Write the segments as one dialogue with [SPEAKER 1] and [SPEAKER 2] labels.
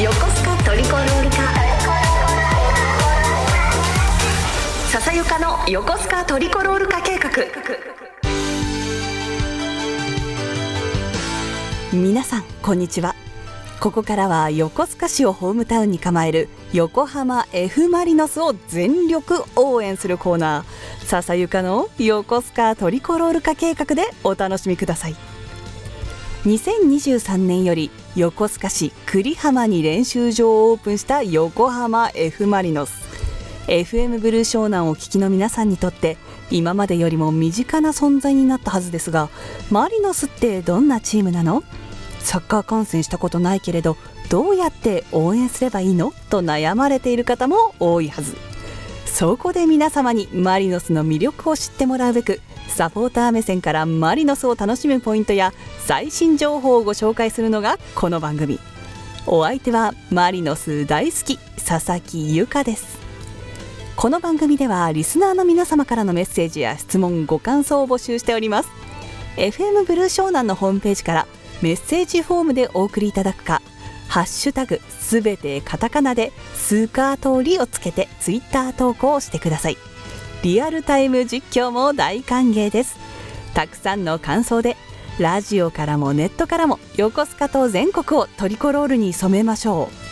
[SPEAKER 1] 横須賀トリコロール化笹ゆかの横須賀トリコロール化計画。
[SPEAKER 2] 皆さんこんにちは。ここからは横須賀市をホームタウンに構える横浜 F・ マリノスを全力応援するコーナー。笹ゆかの横須賀トリコロール化計画でお楽しみください。2023年より横須賀市栗浜に練習場をオープンした横浜 F・ マリノス。FM ブルー湘南をお聞きの皆さんにとって今までよりも身近な存在になったはずですがマリノスってどんなチームなの？サッカー観戦したことないけれどどうやって応援すればいいの？と悩まれている方も多いはず。そこで皆様にマリノスの魅力を知ってもらうべくサポーター目線からマリノスを楽しむポイントや最新情報をご紹介するのがこの番組。お相手はマリノス大好き佐々木由香です。この番組ではリスナーの皆様からのメッセージや質問ご感想を募集しております。FM ブルー湘南のホームページからメッセージフォームでお送りいただくかハッシュタグすべてカタカナでスーカー通りをつけてツイッター投稿をしてください。リアルタイム実況も大歓迎です。たくさんの感想でラジオからもネットからも横須賀と全国をトリコロールに染めましょう。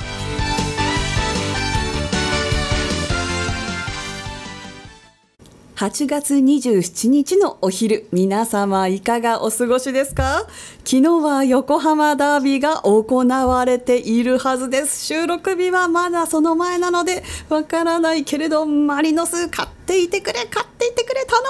[SPEAKER 2] 8月27日のお昼皆様いかがお過ごしですか？昨日は横浜ダービーが行われているはずです。収録日はまだその前なのでわからないけれどマリノス買っていてくれ買っていてくれ頼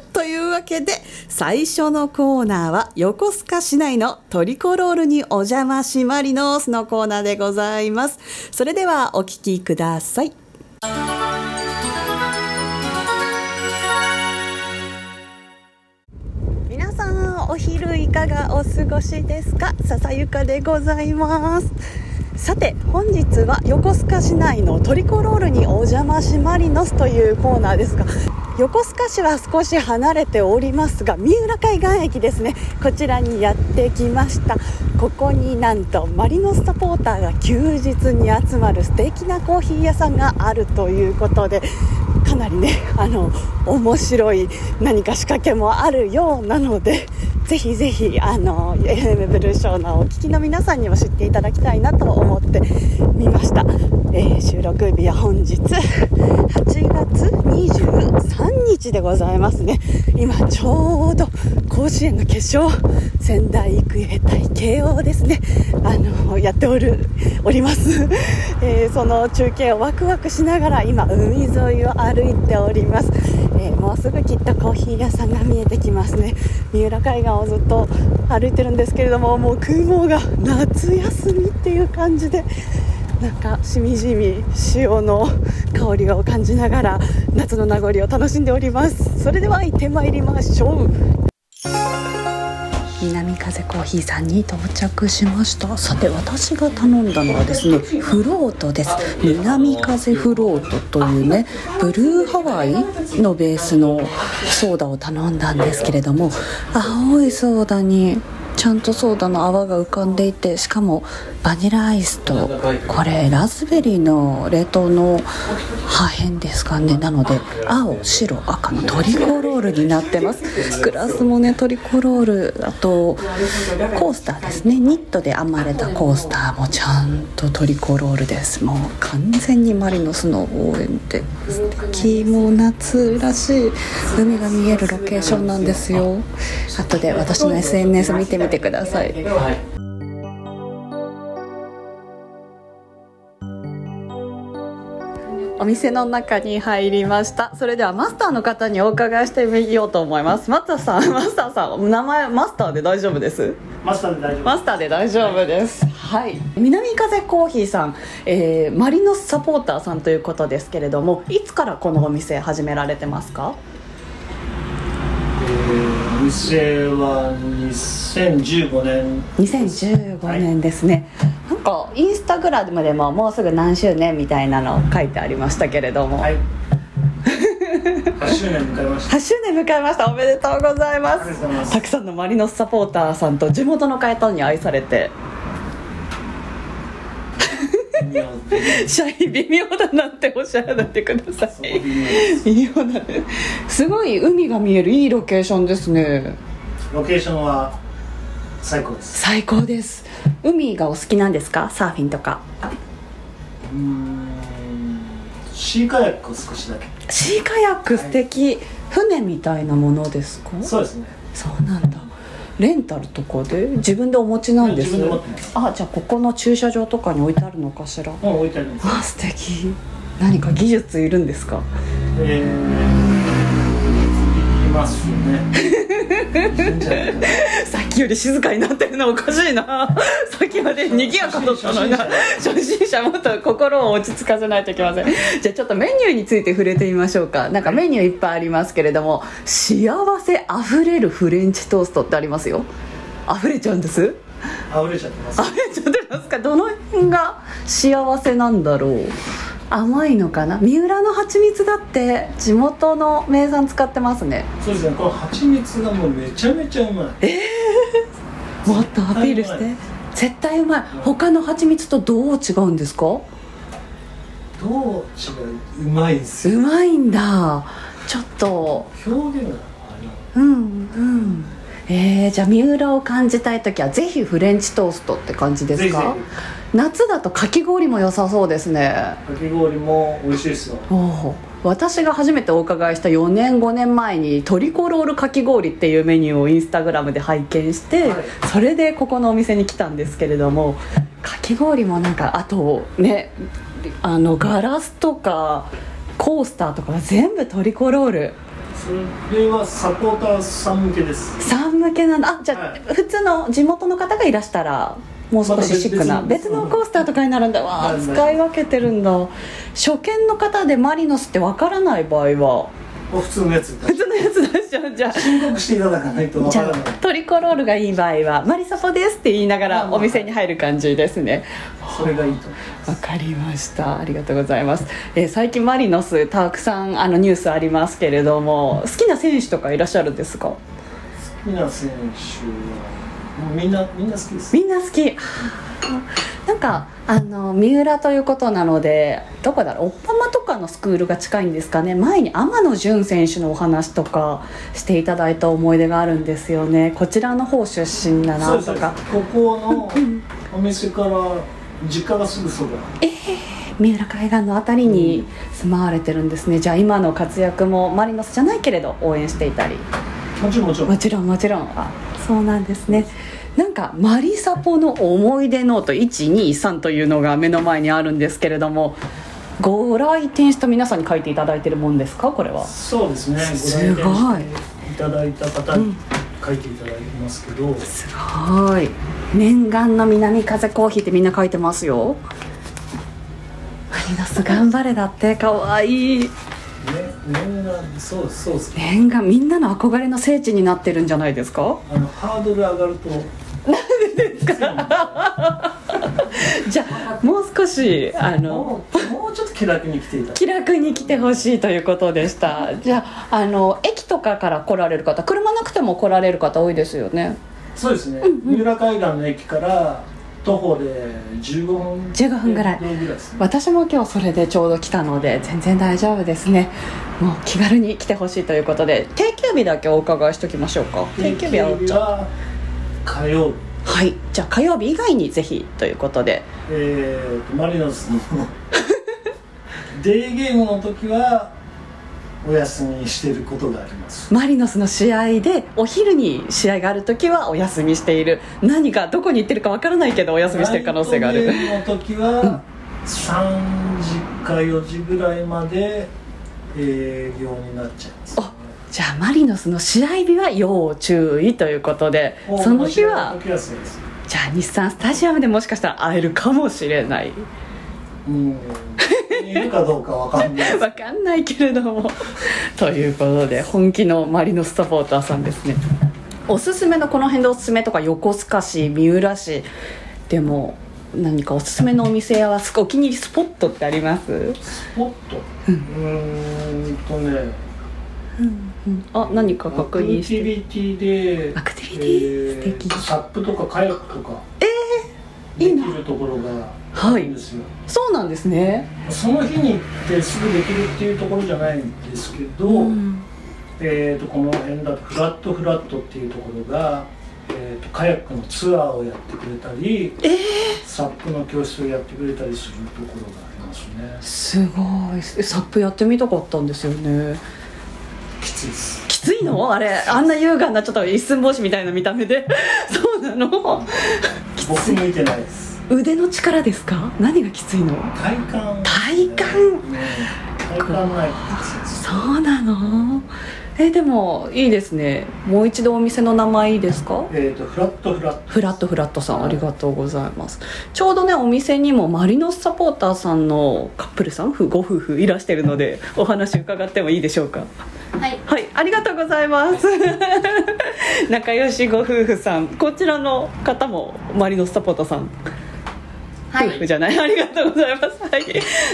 [SPEAKER 2] む！というわけで最初のコーナーは横須賀市内のトリコロールにお邪魔しマリノスのコーナーでございます。それではお聞きください。お昼いかがお過ごしですか？笹ゆかでございます。さて本日は横須賀市内のトリコロールにお邪魔しマリノスというコーナーですが横須賀市は少し離れておりますが三浦海岸駅ですね。こちらにやってきました。ここになんとマリノスサポーターが休日に集まる素敵なコーヒー屋さんがあるということでなりね あの面白い何か仕掛けもあるようなので ぜひぜひあの FM ブルーショーのお聞きの皆さんにも知っていただきたいなと思ってみました、えー、収録日は本日 8月23日。でございますね。今ちょうど甲子園の決勝仙台育英対慶応ですね。あのやっておるおります、えー、その中継をワクワクしながら今海沿いを歩いております、えー、もうすぐきっとコーヒー屋さんが見えてきますね。三浦海岸をずっと歩いてるんですけれどももう雲が夏休みっていう感じでなんかしみじみ潮の香りを感じながら夏の名残を楽しんでおります。それでは行ってまいりましょう。南風コーヒーさんに到着しました。さて私が頼んだのはですねフロートです。南風フロートというねブルーハワイのベースのソーダを頼んだんですけれども青いソーダにちゃんとソーダの泡が浮かんでいてしかもバニラアイスとこれラズベリーの冷凍の破片ですかね。なので青白赤のトリコロールになってます。グラスもねトリコロールあとコースターですね。ニットで編まれたコースターもちゃんとトリコロールです。もう完全にマリノスの応援で素敵。もう夏らしい海が見えるロケーションなんですよ。後で私の SNS 見てみてください、お店の中に入りました。それではマスターの方にお伺いしてみようと思います。マスターさん マスターさん名前マスターで大丈夫です？
[SPEAKER 3] マスターで大丈夫
[SPEAKER 2] マスターで大丈夫です。はい。南風コーヒーさん、えー、マリノスサポーターさんということですけれどもいつからこのお店始められてますか？
[SPEAKER 3] お店は2015年
[SPEAKER 2] 2015年ですね、はい、なんかインスタグラムでももうすぐ何周年みたいなの書いてありましたけれども。
[SPEAKER 3] はい。8周年迎えました。
[SPEAKER 2] 8周年迎えました。おめでとうございます。たくさんのマリノスサポーターさんと地元の方に愛されてシャイ微妙だなんておっしゃらないでください。
[SPEAKER 3] 微妙
[SPEAKER 2] だね。すごい海が見える。いいロケーションですね。
[SPEAKER 3] ロケーションは最高です。
[SPEAKER 2] 最高です。海がお好きなんですか？サーフィンとか。
[SPEAKER 3] うーん。シーカヤックを少しだけ。
[SPEAKER 2] シーカヤック素敵、船みたいなものですか？
[SPEAKER 3] そうですね。
[SPEAKER 2] そうなんだレンタルとかで自分でお持ちなんです？あじゃあここの駐車場とかに置いてあるのかしら？
[SPEAKER 3] もう置いてあ
[SPEAKER 2] 素敵。何か技術いるんですか？
[SPEAKER 3] えー、いますね。いいんじゃないかな
[SPEAKER 2] さっきより静かになってるのおかしいな。さっきまで賑やかだったのにな。初心者もっと心を落ち着かせないといけません。じゃあちょっとメニューについて触れてみましょうか。なんかメニューいっぱいありますけれども幸せあふれるフレンチトーストってありますよ。溢れちゃうんです？
[SPEAKER 3] 溢れちゃってます。
[SPEAKER 2] 溢れちゃってますか？どの辺が幸せなんだろう？甘いのかな？三浦の蜂蜜だって地元の名産使ってますね。
[SPEAKER 3] そうですねこの蜂蜜がもうめちゃめちゃうまい。
[SPEAKER 2] もっとアピールして。絶対うまい。他の蜂蜜とどう違うんですか？
[SPEAKER 3] どう違う？うまいんですよ。
[SPEAKER 2] うまいんだ。ちょっと。
[SPEAKER 3] 表現があ
[SPEAKER 2] うんうん。えー、じゃあ三浦を感じたい時はぜひフレンチトーストって感じですか？
[SPEAKER 3] ぜひぜ
[SPEAKER 2] 夏だとかき氷も良さそうですね。
[SPEAKER 3] れかき氷も美味しいですよ。
[SPEAKER 2] 私が初めてお伺いした4年5年前にトリコロールかき氷っていうメニューをインスタグラムで拝見して、
[SPEAKER 3] はい。
[SPEAKER 2] それでここのお店に来たんですけれどもかき氷もなんかあとねあのガラスとかコースターとかが全部トリコロール。
[SPEAKER 3] それはサポーターさん向けです。
[SPEAKER 2] さん向けなんだ。あじゃあ、
[SPEAKER 3] はい。
[SPEAKER 2] 普通の地元の方がいらしたらもう少しシックな。
[SPEAKER 3] また別
[SPEAKER 2] 別のコースターとかになるんだ。わ使い分けてるんだ。初見の方でマリノスってわからない場合は。
[SPEAKER 3] 普通のやつ。
[SPEAKER 2] 普通のやつ出しちゃうじゃあ
[SPEAKER 3] 申告していただかないとわ
[SPEAKER 2] じトリコロールがいい場合は「マリサポです」って言いながら
[SPEAKER 3] あ
[SPEAKER 2] お店に入る感じですね。
[SPEAKER 3] それがいいと
[SPEAKER 2] わかりました。ありがとうございます、えー最近マリノスたくさんあのニュースありますけれども好きな選手とかいらっしゃるんですか？
[SPEAKER 3] 好きな選手はみんなみんな好きです。
[SPEAKER 2] みんな好き。なんかあの三浦ということなのでどこだろう。おっぱまとかのスクールが近いんですかね。前に天野純選手のお話とかしていただいた思い出があるんですよね。こちらの方出身だなとか。
[SPEAKER 3] ここのお店から実家がすぐそば。
[SPEAKER 2] 三浦海岸のあたりに住まわれてるんですね。じゃあ今の活躍もマリノスじゃないけれど応援していたり。
[SPEAKER 3] もちろんもちろん。
[SPEAKER 2] もちろんもちろん。あそうなんですね。なんかマリサポの思い出ノート123というのが目の前にあるんですけれどもご来店した皆さんに書いていただいてるもんですか？これは。
[SPEAKER 3] そうですね。
[SPEAKER 2] すごい。
[SPEAKER 3] いただいた方に書いていただいてますけど、
[SPEAKER 2] すごい。念願の南風コーヒーってみんな書いてますよ。マリノス頑張れだって。かわいい。
[SPEAKER 3] ね念願そうですそうです
[SPEAKER 2] 念願みんなの憧れの聖地になってるんじゃないですか？
[SPEAKER 3] あのハードル上がると。
[SPEAKER 2] じゃあもう少しあの
[SPEAKER 3] もうちょっと気楽に来ていた
[SPEAKER 2] 気楽に来てほしいということでした。じゃああの駅とかから来られる方車なくても来られる方多いですよね。
[SPEAKER 3] そうですね、三浦海岸の駅から徒歩で15分
[SPEAKER 2] 15分ぐらい
[SPEAKER 3] ぐらいですね。
[SPEAKER 2] 私も今日それでちょうど来たので全然大丈夫ですね。もう気軽に来てほしいということで定休日だけお伺いしておきましょうか。定休日は
[SPEAKER 3] 火曜日。
[SPEAKER 2] はい。じゃあ火曜日以外にぜひということで。
[SPEAKER 3] えーとマリノスの。デーゲームの時はお休みしていることがあります。
[SPEAKER 2] マリノスの試合でお昼に試合がある時はお休みしている。何かどこに行ってるかわからないけどお休みしてる可能性がある。
[SPEAKER 3] の時は3時か4時ぐらいまで営業になっちゃいます、ね、
[SPEAKER 2] じゃあマリノスの試合日は要注意ということでその日はじゃあ日産スタジアムでもしかしたら会えるかもしれない。
[SPEAKER 3] うんいるかどうかわかんない
[SPEAKER 2] わかんないけれども。ということで本気のマリノスサポーターさんですね。おすすめのこの辺でおすすめとか横須賀市三浦市でも何かおすすめのお店やはお気に入りスポットってあります、
[SPEAKER 3] スポット？うーんとね。
[SPEAKER 2] うん、あ何か確認して。
[SPEAKER 3] アクティビティで
[SPEAKER 2] アクティビティ？
[SPEAKER 3] えー
[SPEAKER 2] 素敵。
[SPEAKER 3] サップとかカヤックとかできるところが
[SPEAKER 2] はい。
[SPEAKER 3] あるんですよ、
[SPEAKER 2] そうなんですね。
[SPEAKER 3] その日に行ってすぐできるっていうところじゃないんですけど、
[SPEAKER 2] うん。
[SPEAKER 3] えー、とこの辺だとフラットフラットっていうところが、えー、とカヤックのツアーをやってくれたり
[SPEAKER 2] え
[SPEAKER 3] サップの教室をやってくれたりするところがありますね。
[SPEAKER 2] ー、すごい。サップやってみたかったんですよね。
[SPEAKER 3] きついです。
[SPEAKER 2] きついの？あれあんな優雅なちょっと一寸法師みたいな見た目で。そうなの？
[SPEAKER 3] 僕向いてないです。
[SPEAKER 2] 腕の力ですか？何がきついの？
[SPEAKER 3] 体幹、
[SPEAKER 2] 体幹？
[SPEAKER 3] ね体幹ない。
[SPEAKER 2] そうなの？えでもいいですね。もう一度お店の名前いいですか？
[SPEAKER 3] えー、とフラットフラット。
[SPEAKER 2] フラットフラットさんありがとうございます。ちょうどねお店にもマリノスサポーターさんのカップルさんご夫婦いらしてるのでお話伺ってもいいでしょうか？
[SPEAKER 4] はい、
[SPEAKER 2] はいありがとうございます 仲良しご夫婦さん。こちらの方もマリノスサポーターさん。
[SPEAKER 4] はい。
[SPEAKER 2] 夫婦じゃない、ありがとうございます、はい、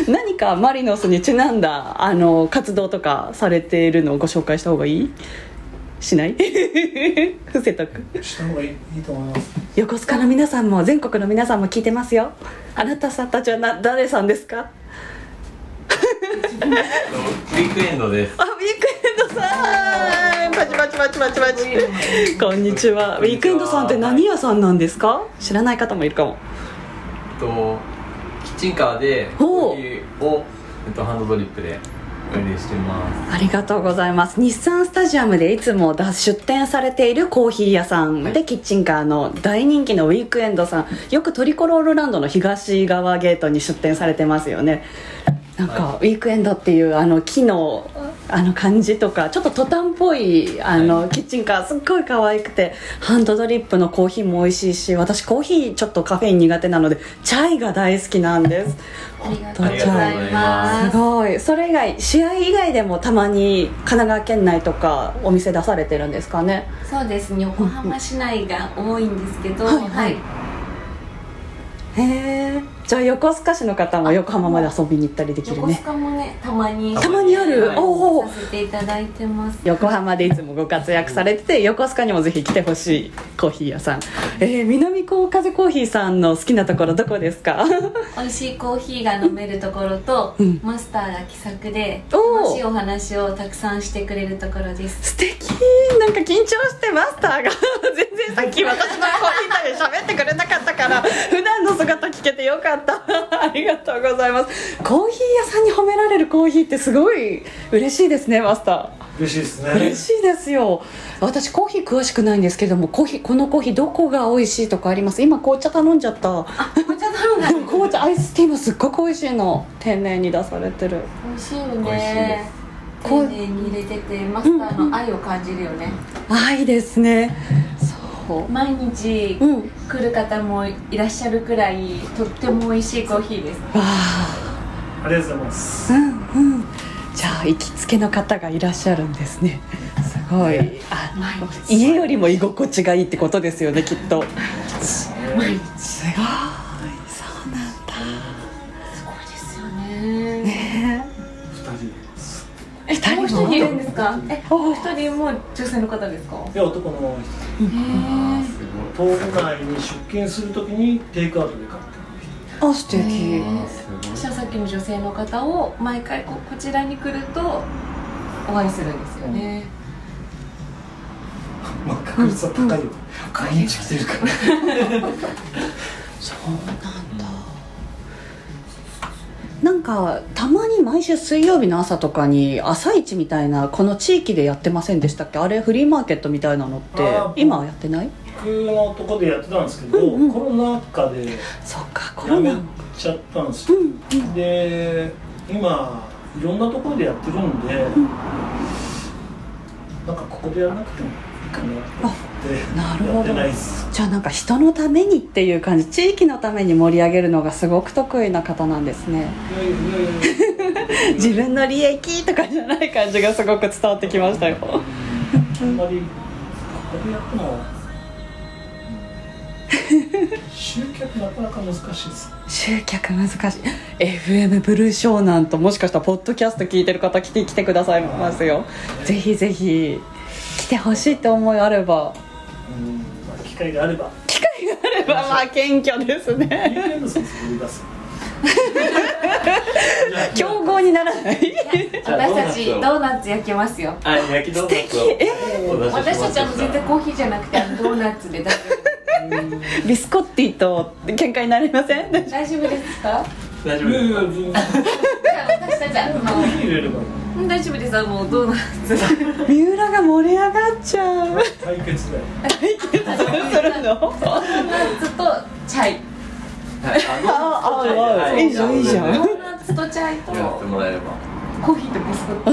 [SPEAKER 2] 何かマリノスにちなんだあの活動とかされているのをご紹介した方がいい？しない？伏せとく。
[SPEAKER 3] した方がいいいいと思います。
[SPEAKER 2] 横須賀の皆さんも全国の皆さんも聞いてますよ。あなたさんたちはな誰さんですか？
[SPEAKER 5] ウィークエンドです。
[SPEAKER 2] あウィークエンドさん。パチパチパチパチパチ。こんにちは。ウィークエンドさんって何屋さんなんですか？知らない方もいるかも。
[SPEAKER 5] えっとキッチンカーで
[SPEAKER 2] ほう。
[SPEAKER 5] コーヒーをえっとハンドドリップでしてます。
[SPEAKER 2] ありがとうございます。日産スタジアムでいつも出出店されているコーヒー屋さんで、キッチンカーの大人気のウィークエンドさん。よくトリコロールランドの東側ゲートに出店されてますよねなんか、
[SPEAKER 5] は
[SPEAKER 2] ウィークエンドっていうあの木のあの感じとかちょっとトタンっぽいあの、
[SPEAKER 5] はい。
[SPEAKER 2] キッチンカーすっごい可愛くてハンドドリップのコーヒーも美味しいし私コーヒーちょっとカフェイン苦手なのでチャイが大好きなんです。
[SPEAKER 4] ありがと
[SPEAKER 2] と
[SPEAKER 4] うございます。
[SPEAKER 2] すごい。それ以外試合以外でもたまに神奈川県内とかお店出されてるんですかね？
[SPEAKER 4] そうですね。横浜市内が多いんですけど、
[SPEAKER 2] はいはい。へえじゃあ横須賀市の方も横浜まで遊びに行ったりできるね。
[SPEAKER 4] 横須賀もねたまに。
[SPEAKER 2] たまにある。
[SPEAKER 4] はい。
[SPEAKER 2] おお
[SPEAKER 4] させていただいてます。
[SPEAKER 2] 横浜でいつもご活躍されてて横須賀にもぜひ来てほしいコーヒー屋さん。えー、南高風コーヒーさんの好きなところどこですか？
[SPEAKER 4] 美味しいコーヒーが飲めるところと、
[SPEAKER 2] うん。
[SPEAKER 4] マスターが気さくで楽しいお話をたくさんしてくれるところです。
[SPEAKER 2] 素敵。なんか緊張してマスターが。全然さっき私のコーヒータで喋ってくれなかったから普段の姿聞けてよかった ありがとうございます。コーヒー屋さんに褒められるコーヒーってすごい嬉しいですねマスタ
[SPEAKER 3] 嬉しいですね。
[SPEAKER 2] ー嬉しいですよ。私コーヒー詳しくないんですけどもコーヒーこのコーヒーどこが美味しいとかあります？今紅茶頼んじゃった。
[SPEAKER 4] あ紅茶頼んだ。
[SPEAKER 2] で も紅茶アイスティーもすっごく美味しいの天然に出されてる。
[SPEAKER 4] 美味しいよ
[SPEAKER 5] 美味しいで
[SPEAKER 4] ね
[SPEAKER 2] こう
[SPEAKER 4] 丁寧に入れててマスターの愛を感じるよね、
[SPEAKER 2] 愛ですね
[SPEAKER 4] 毎日
[SPEAKER 2] うん
[SPEAKER 4] 来る方もいらっしゃるくらいとっても美味しいコーヒーです。
[SPEAKER 2] わあ。
[SPEAKER 3] ありがとうございます。
[SPEAKER 2] うんうん。じゃあ行きつけの方がいらっしゃるんですね。すごい。あ家よりも居心地がいいってことですよねきっと。
[SPEAKER 4] 毎日。
[SPEAKER 2] すごい。そうなんだ。
[SPEAKER 4] すごいですよね。
[SPEAKER 2] ね。
[SPEAKER 3] 二人
[SPEAKER 4] もう一人いるんですか？え
[SPEAKER 2] お
[SPEAKER 4] も。う一人も女性の方ですか？
[SPEAKER 3] で男の人。東部内に出勤するときにテイクアウトで買って
[SPEAKER 2] あ素敵
[SPEAKER 4] 私はさっきの女性の方を毎回ここちらに来るとお会いするんですよね、
[SPEAKER 3] まあ確率は高いよ毎日来てるから
[SPEAKER 2] そうなんだなんかたまに毎週水曜日の朝とかに朝市みたいなこの地域でやってませんでしたっけ？あれフリーマーケットみたいなのって今はやってない？
[SPEAKER 3] 僕のとこでやってたんですけど、
[SPEAKER 2] うんうん
[SPEAKER 3] コロナ禍で
[SPEAKER 2] そっかコ
[SPEAKER 3] やめ
[SPEAKER 2] ロナ
[SPEAKER 3] ちゃったんですよ、
[SPEAKER 2] うん
[SPEAKER 3] で今いろんなところでやってるんで、なんかここでやらなくてもいいかなと思って
[SPEAKER 2] なるほど。じゃあなんか人のためにっていう感じ地域のために盛り上げるのがすごく得意な方なんですね。自分の利益とかじゃない感じがすごく伝わってきましたよ。
[SPEAKER 3] 集客なかなか難しいです。
[SPEAKER 2] 集客難しい。FM ブルー湘南ともしかしたらポッドキャスト聞いてる方来て来てくださいますよ。ぜひぜひ来てほしいって思いあれば。
[SPEAKER 3] うん、まあ、機会があれば。
[SPEAKER 2] 機機会があればまあ謙虚ですね。競合 にならない。
[SPEAKER 4] 私たちドーナツ焼けますよ。
[SPEAKER 5] あ焼きドーナツを。
[SPEAKER 2] え
[SPEAKER 4] 私たちは絶対コーヒーじゃなくてあのドーナツで大丈
[SPEAKER 2] ビスコッティと喧嘩になりません？
[SPEAKER 4] 夫大丈夫ですか？
[SPEAKER 5] 大丈夫です
[SPEAKER 4] 大丈夫です。もうドーナツ
[SPEAKER 2] 三浦が盛り上がっちゃう
[SPEAKER 3] 対決だよ
[SPEAKER 2] す。るの
[SPEAKER 4] ドーナツとチャイ
[SPEAKER 5] はい
[SPEAKER 2] ああ
[SPEAKER 5] い
[SPEAKER 2] いいじゃんいいじゃん
[SPEAKER 4] ドーナツとチャイと
[SPEAKER 5] やってもらえれば
[SPEAKER 4] コーヒーとビスコット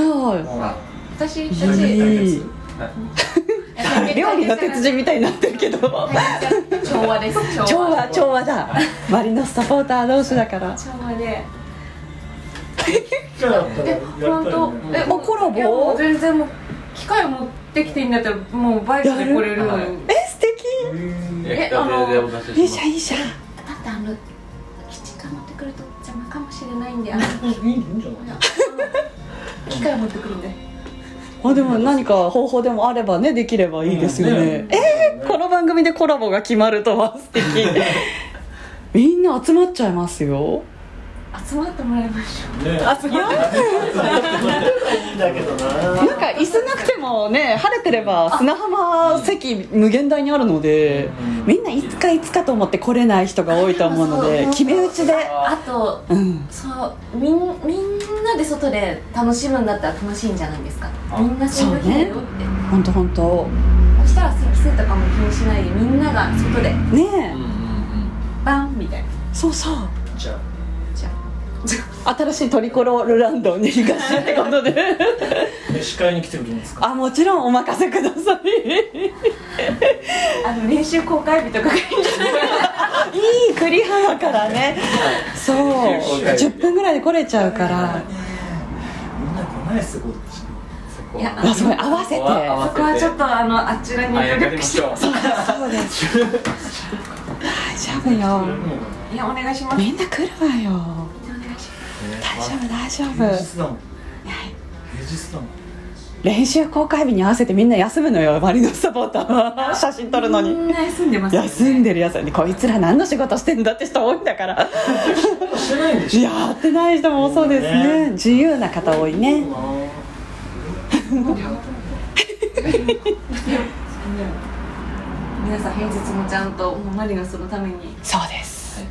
[SPEAKER 2] あ
[SPEAKER 5] あ
[SPEAKER 4] 私たち
[SPEAKER 2] 料理の鉄人みたいになってるけど。
[SPEAKER 4] 調和です。
[SPEAKER 2] 調和調和だ。マリノスサポーター同士だから。
[SPEAKER 4] 調和で。
[SPEAKER 3] じゃあだったらや
[SPEAKER 4] え
[SPEAKER 3] りたい
[SPEAKER 4] 本当
[SPEAKER 3] ね。
[SPEAKER 4] え
[SPEAKER 2] もうコラボ？
[SPEAKER 4] 全然もう機械を持ってきていいんだったらもうバイクで来れる。の
[SPEAKER 2] え素敵。
[SPEAKER 5] 焼きたてでお出しします
[SPEAKER 2] いいじゃんいいじゃん
[SPEAKER 4] だってあの基地が持ってくると邪魔かもしれないんであの 機械を持ってくるんで
[SPEAKER 2] あでも何か方法でもあればねできればいいですよね、
[SPEAKER 3] うん。ね。
[SPEAKER 2] えー、この番組でコラボが決まるとは素敵。みんな集まっちゃいますよ。
[SPEAKER 4] 集まってもらいましょ
[SPEAKER 3] ね。
[SPEAKER 2] あすごい
[SPEAKER 3] いいんだけどな。
[SPEAKER 2] なんか椅子なくてもね晴れてれば砂浜席無限大にあるので
[SPEAKER 3] うん。
[SPEAKER 2] みんないつかいつかと思って来れない人が多いと思うので決め打ちで。
[SPEAKER 4] うあと
[SPEAKER 2] うん。
[SPEAKER 4] そうみんみんなで外で楽しむんだったら楽しいんじゃないですか？みんなそういう日だよって。
[SPEAKER 2] 本当本当。
[SPEAKER 4] そしたら席数とかも気にしないでみんなが外で。
[SPEAKER 2] ねえ。
[SPEAKER 4] バンみたいな。
[SPEAKER 2] そうそう。
[SPEAKER 3] じゃ
[SPEAKER 4] じゃ
[SPEAKER 2] 新しいトリコロールランドに東ってことで。
[SPEAKER 3] あ司会に来てくれるんですか？
[SPEAKER 2] あもちろんお任せください。
[SPEAKER 4] ああの練習公開日とかがいいんじゃない？
[SPEAKER 2] いい栗浜からね。そう。10分ぐらいで来れちゃうから
[SPEAKER 3] いっす
[SPEAKER 4] いや
[SPEAKER 2] あすごい合わせて。
[SPEAKER 4] そこはちょっとあのあちらに。努力して
[SPEAKER 5] う。
[SPEAKER 2] そうです大丈夫よ
[SPEAKER 4] いやお願いします。
[SPEAKER 2] みんな来るわよ。
[SPEAKER 4] お願いし
[SPEAKER 2] 大丈夫大丈
[SPEAKER 3] 平
[SPEAKER 2] 夫
[SPEAKER 3] 日だもん。平日だもん
[SPEAKER 2] 練習公開日に合わせてみんな休むのよマリノスサポーターは。写真撮るの
[SPEAKER 4] ますみ
[SPEAKER 2] に
[SPEAKER 4] んな休んでますよね。
[SPEAKER 2] 休んでるやつ。にこいつら何の仕事してんだって人多いんだから。
[SPEAKER 3] してないんでしょ。
[SPEAKER 2] やってない人もそうですね。
[SPEAKER 3] ね。
[SPEAKER 2] 自由な方多いね。
[SPEAKER 4] 皆さん平日もちゃんともうマリノスのために
[SPEAKER 2] そうです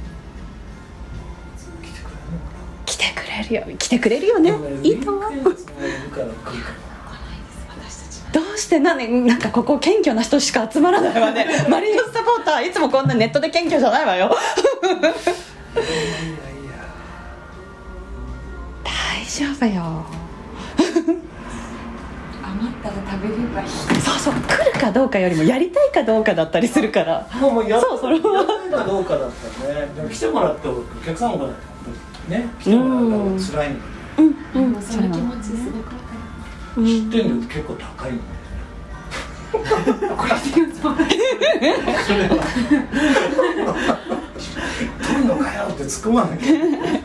[SPEAKER 2] 来てくれるよ。来てくれるよね。いいと思うしてなんでなんかここ謙虚な人しか集まらないわね。マリノスサポーターいつもこんなネットで謙虚じゃないわよ。大丈夫よ。
[SPEAKER 4] 余ったら食べればいい。
[SPEAKER 2] そうそう来るかどうかよりもやりたいかどうかだったりするから。
[SPEAKER 3] もうもうやっ
[SPEAKER 2] そうそれは
[SPEAKER 3] やったいかどうかだったらね。でも来てもらってお客さんがね来てもらうから辛いの
[SPEAKER 2] うんうん。
[SPEAKER 4] その気持ちすごくわかる。
[SPEAKER 3] 知ってんの結構高いのこれって言うと取るのかよって突っ込まなきゃね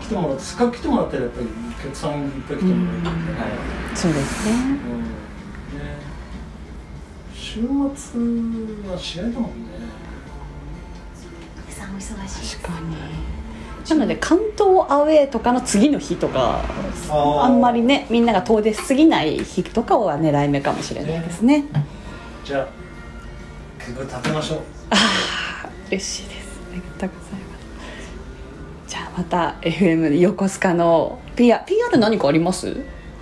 [SPEAKER 3] 来てもらってせっかく来てもらったらやっぱりお客さんいっぱい来てもらいたい
[SPEAKER 2] そうですね
[SPEAKER 3] うんね週末は試合だもんね
[SPEAKER 4] 皆さんお忙しい
[SPEAKER 2] 確かになので関東アウェーとかの次の日とか
[SPEAKER 3] あ
[SPEAKER 2] んまりねみんなが遠出しすぎない日とかは狙い目かもしれないですね。
[SPEAKER 3] じゃあ結構立てましょう。
[SPEAKER 2] ああ嬉しいです。ありがとうございます。じゃあまた FM 横須賀の PR, PR 何かあります？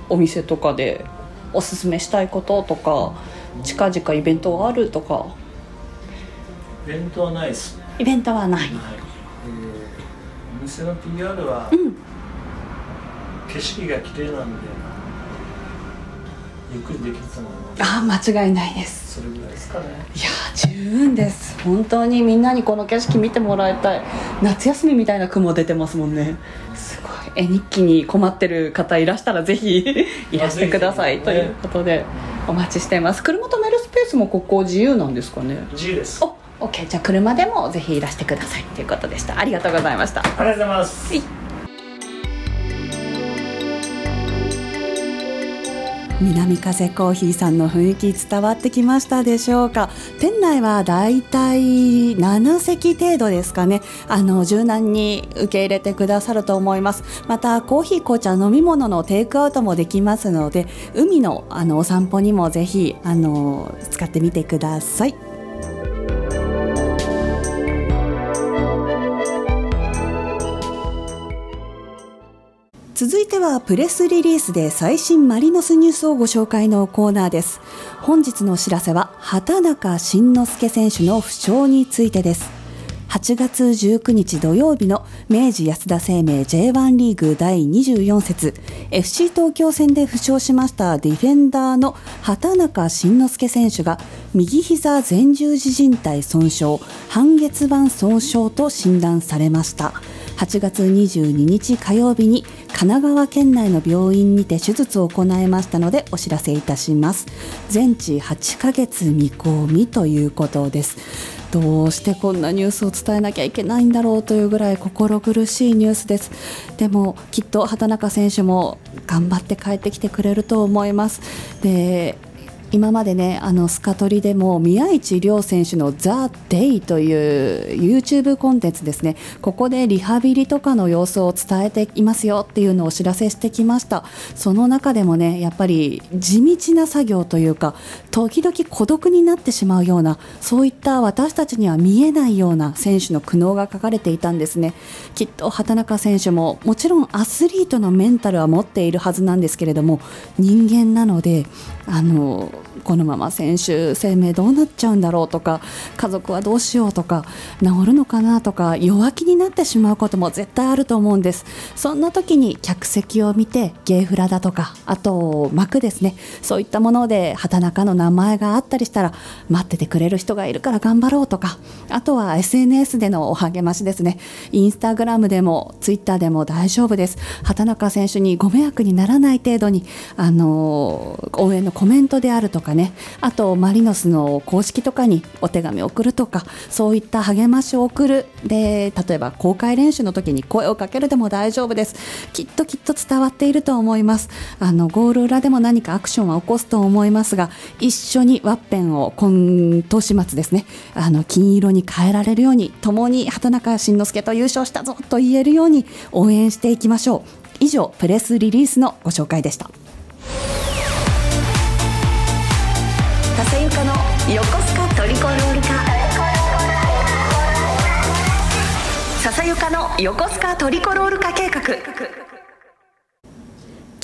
[SPEAKER 2] お店とかでおすすめしたいこととか近々イベントがあるとか。
[SPEAKER 3] イベントはないですね。
[SPEAKER 2] イベントはない。
[SPEAKER 3] はい、店の PR は、
[SPEAKER 2] うん。
[SPEAKER 3] 景色が綺麗なんでゆっくりできると思います。
[SPEAKER 2] ああ間違いないです。
[SPEAKER 3] それぐらいですかね。
[SPEAKER 2] いやー十分です。本当にみんなにこの景色見てもらいたい。夏休みみたいな雲出てますもんね。すごい。絵日記に困ってる方いらしたらぜひ いらしてください。と
[SPEAKER 3] ぜひぜひ
[SPEAKER 2] いうことでお待ちしています。車止めるスペースもここ自由なんですかね？
[SPEAKER 3] 自由です。
[SPEAKER 2] お OK じゃあ車でもぜひいらしてくださいということでした。ありがとうございました。
[SPEAKER 3] ありがとうございます、
[SPEAKER 2] 南風コーヒーさんの雰囲気伝わってきましたでしょうか。店内はだいたい7席程度ですかね。あの柔軟に受け入れてくださると思います。またコーヒー紅茶飲み物のテイクアウトもできますので海のあのお散歩にもぜひあの使ってみてください続いてはプレスリリースで最新マリノスニュースをご紹介のコーナーです。本日のお知らせは畑中慎之介選手の負傷についてです。8月19日土曜日の明治安田生命 J1 リーグ第24節 FC 東京戦で負傷しましたディフェンダーの畑中慎之介選手が右膝前十字靭帯損傷半月板損傷と診断されました。8月22日火曜日に神奈川県内の病院にて手術を行いましたのでお知らせいたします。全治8ヶ月見込みということです。どうしてこんなニュースを伝えなきゃいけないんだろうというぐらい心苦しいニュースです。でもきっと畑中選手も頑張って帰ってきてくれると思います。で今までねあのスカトリでも宮市亮選手の「ザ・デイという YouTube コンテンツですね。ここでリハビリとかの様子を伝えていますよっていうのをお知らせしてきました。その中でもねやっぱり地道な作業というか時々孤独になってしまうようなそういった私たちには見えないような選手の苦悩が書かれていたんですね。きっと畑中選手ももちろんアスリートのメンタルは持っているはずなんですけれども人間なのであのこのまま選手生命どうなっちゃうんだろうとか家族はどうしようとか治るのかなとか弱気になってしまうことも絶対あると思うんです。そんな時に客席を見てゲーフラだとかあと幕ですね。そういったもので畑中の名前があったりしたら待っててくれる人がいるから頑張ろうとかあとは SNS でのお励ましですね。インスタグラムでもツイッターでも大丈夫です。畑中選手にご迷惑にならない程度にあの応援のコメントであるとかね。あとマリノスの公式とかにお手紙を送るとかそういった励ましを送る。で例えば公開練習の時に声をかけるでも大丈夫です。きっときっと伝わっていると思います。あのゴール裏でも何かアクションは起こすと思いますが一緒にワッペンを今年末ですね。あの金色に変えられるように共に畑中慎之介と優勝したぞと言えるように応援していきましょう。以上プレスリリースのご紹介でした。
[SPEAKER 1] 笹ゆかの横須賀トリコロール化笹ゆかの横須賀トリコロール化計画。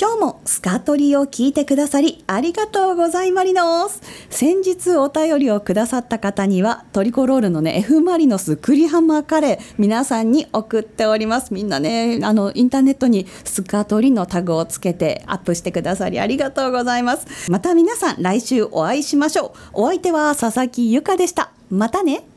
[SPEAKER 2] 今日もスカトリを聞いてくださりありがとうございマリノス先日お便りをくださった方にはトリコロールのね F マリノス栗浜カレー皆さんに送っております。みんなねあのインターネットにスカトリのタグをつけてアップしてくださりありがとうございます。また皆さん来週お会いしましょう。お相手は佐々木由香でした。またね。